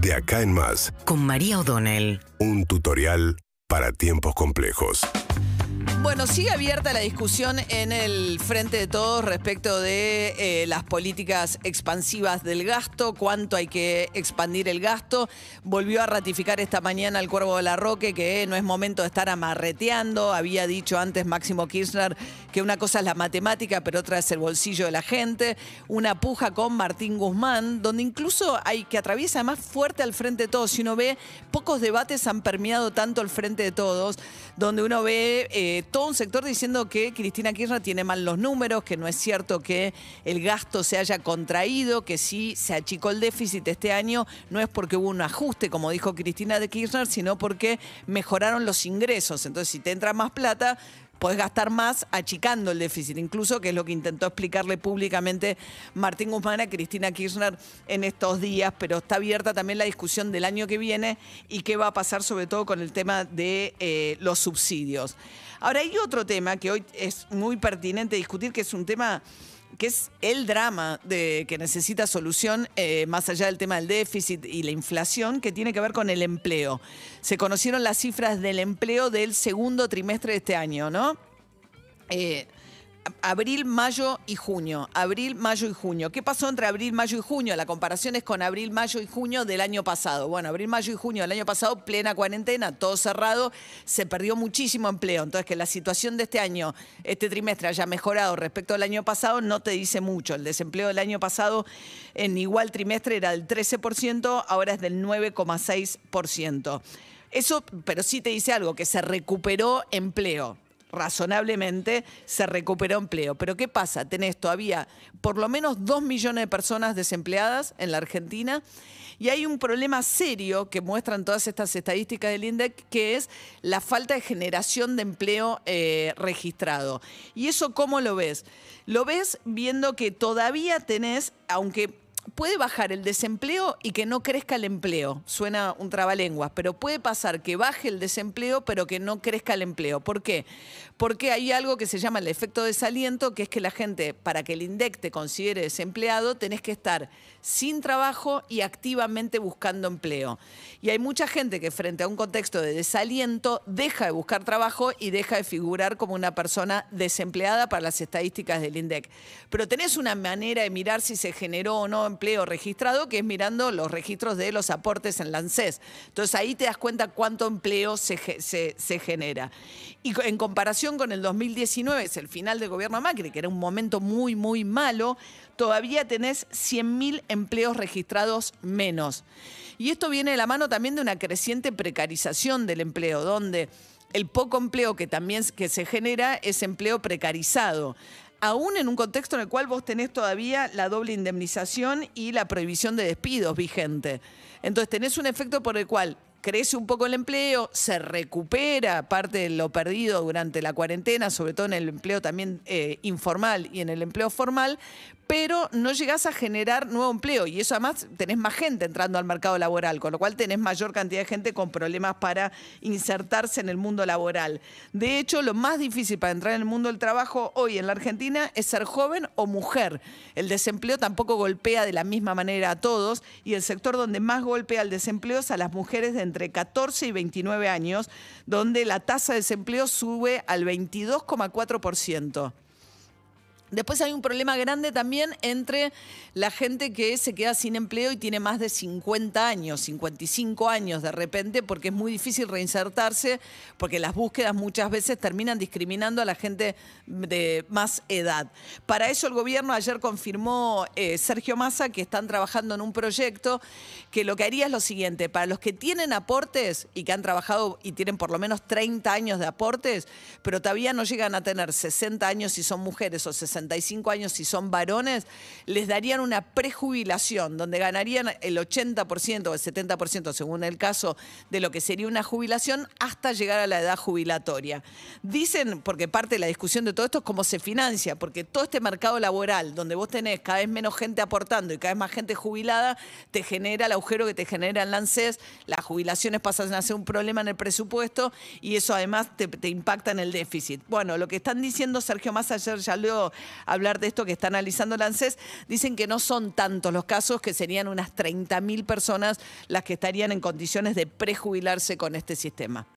De acá en más, con María O'Donnell. un tutorial para tiempos complejos. Bueno, sigue abierta la discusión en el frente de todos respecto de eh, las políticas expansivas del gasto, cuánto hay que expandir el gasto. Volvió a ratificar esta mañana el Cuervo de la Roque que no es momento de estar amarreteando. Había dicho antes Máximo Kirchner que una cosa es la matemática, pero otra es el bolsillo de la gente. Una puja con Martín Guzmán, donde incluso hay que atraviesa más fuerte al frente de todos. Si uno ve, pocos debates han permeado tanto el frente de todos, donde uno ve eh, todo un sector diciendo que Cristina Kirchner tiene mal los números, que no es cierto que el gasto se haya contraído, que sí se achicó el déficit este año, no es porque hubo un ajuste, como dijo Cristina de Kirchner, sino porque mejoraron los ingresos. Entonces, si te entra más plata, podés gastar más achicando el déficit, incluso que es lo que intentó explicarle públicamente Martín Guzmán a Cristina Kirchner en estos días, pero está abierta también la discusión del año que viene y qué va a pasar sobre todo con el tema de eh, los subsidios. Ahora hay otro tema que hoy es muy pertinente discutir, que es un tema que es el drama de, que necesita solución, eh, más allá del tema del déficit y la inflación, que tiene que ver con el empleo. Se conocieron las cifras del empleo del segundo trimestre de este año, ¿no? Eh, abril, mayo y junio. Abril, mayo y junio. ¿Qué pasó entre abril, mayo y junio? La comparación es con abril, mayo y junio del año pasado. Bueno, abril, mayo y junio del año pasado, plena cuarentena, todo cerrado, se perdió muchísimo empleo. Entonces, que la situación de este año, este trimestre, haya mejorado respecto al año pasado, no te dice mucho. El desempleo del año pasado en igual trimestre era del 13%, ahora es del 9,6%. Eso, pero sí te dice algo, que se recuperó empleo razonablemente se recuperó empleo. Pero ¿qué pasa? Tenés todavía por lo menos dos millones de personas desempleadas en la Argentina y hay un problema serio que muestran todas estas estadísticas del INDEC, que es la falta de generación de empleo eh, registrado. ¿Y eso cómo lo ves? Lo ves viendo que todavía tenés, aunque puede bajar el desempleo y que no crezca el empleo. Suena un trabalenguas, pero puede pasar que baje el desempleo, pero que no crezca el empleo. ¿Por qué? Porque hay algo que se llama el efecto desaliento, que es que la gente, para que el INDEC te considere desempleado, tenés que estar sin trabajo y activamente buscando empleo. Y hay mucha gente que frente a un contexto de desaliento deja de buscar trabajo y deja de figurar como una persona desempleada para las estadísticas del INDEC. Pero tenés una manera de mirar si se generó o no empleo registrado, que es mirando los registros de los aportes en la ANSES. Entonces ahí te das cuenta cuánto empleo se, se, se genera. Y en comparación con el 2019, es el final del gobierno Macri, que era un momento muy, muy malo, todavía tenés 100.000 empleos registrados menos. Y esto viene de la mano también de una creciente precarización del empleo, donde el poco empleo que también que se genera es empleo precarizado aún en un contexto en el cual vos tenés todavía la doble indemnización y la prohibición de despidos vigente. Entonces tenés un efecto por el cual crece un poco el empleo, se recupera parte de lo perdido durante la cuarentena, sobre todo en el empleo también eh, informal y en el empleo formal, pero no llegás a generar nuevo empleo y eso además tenés más gente entrando al mercado laboral, con lo cual tenés mayor cantidad de gente con problemas para insertarse en el mundo laboral. De hecho, lo más difícil para entrar en el mundo del trabajo hoy en la Argentina es ser joven o mujer. El desempleo tampoco golpea de la misma manera a todos y el sector donde más golpea el desempleo es a las mujeres de entre 14 y 29 años, donde la tasa de desempleo sube al 22,4%. Después hay un problema grande también entre la gente que se queda sin empleo y tiene más de 50 años, 55 años de repente, porque es muy difícil reinsertarse, porque las búsquedas muchas veces terminan discriminando a la gente de más edad. Para eso el gobierno ayer confirmó eh, Sergio Massa que están trabajando en un proyecto que lo que haría es lo siguiente, para los que tienen aportes y que han trabajado y tienen por lo menos 30 años de aportes, pero todavía no llegan a tener 60 años si son mujeres o 60 65 años si son varones, les darían una prejubilación donde ganarían el 80% o el 70% según el caso de lo que sería una jubilación hasta llegar a la edad jubilatoria. Dicen, porque parte de la discusión de todo esto es cómo se financia, porque todo este mercado laboral donde vos tenés cada vez menos gente aportando y cada vez más gente jubilada, te genera el agujero que te genera el ANSES, las jubilaciones pasan a ser un problema en el presupuesto y eso además te, te impacta en el déficit. Bueno, lo que están diciendo Sergio Massa ayer ya lo hablar de esto que está analizando el ANSES, dicen que no son tantos los casos, que serían unas 30.000 personas las que estarían en condiciones de prejubilarse con este sistema.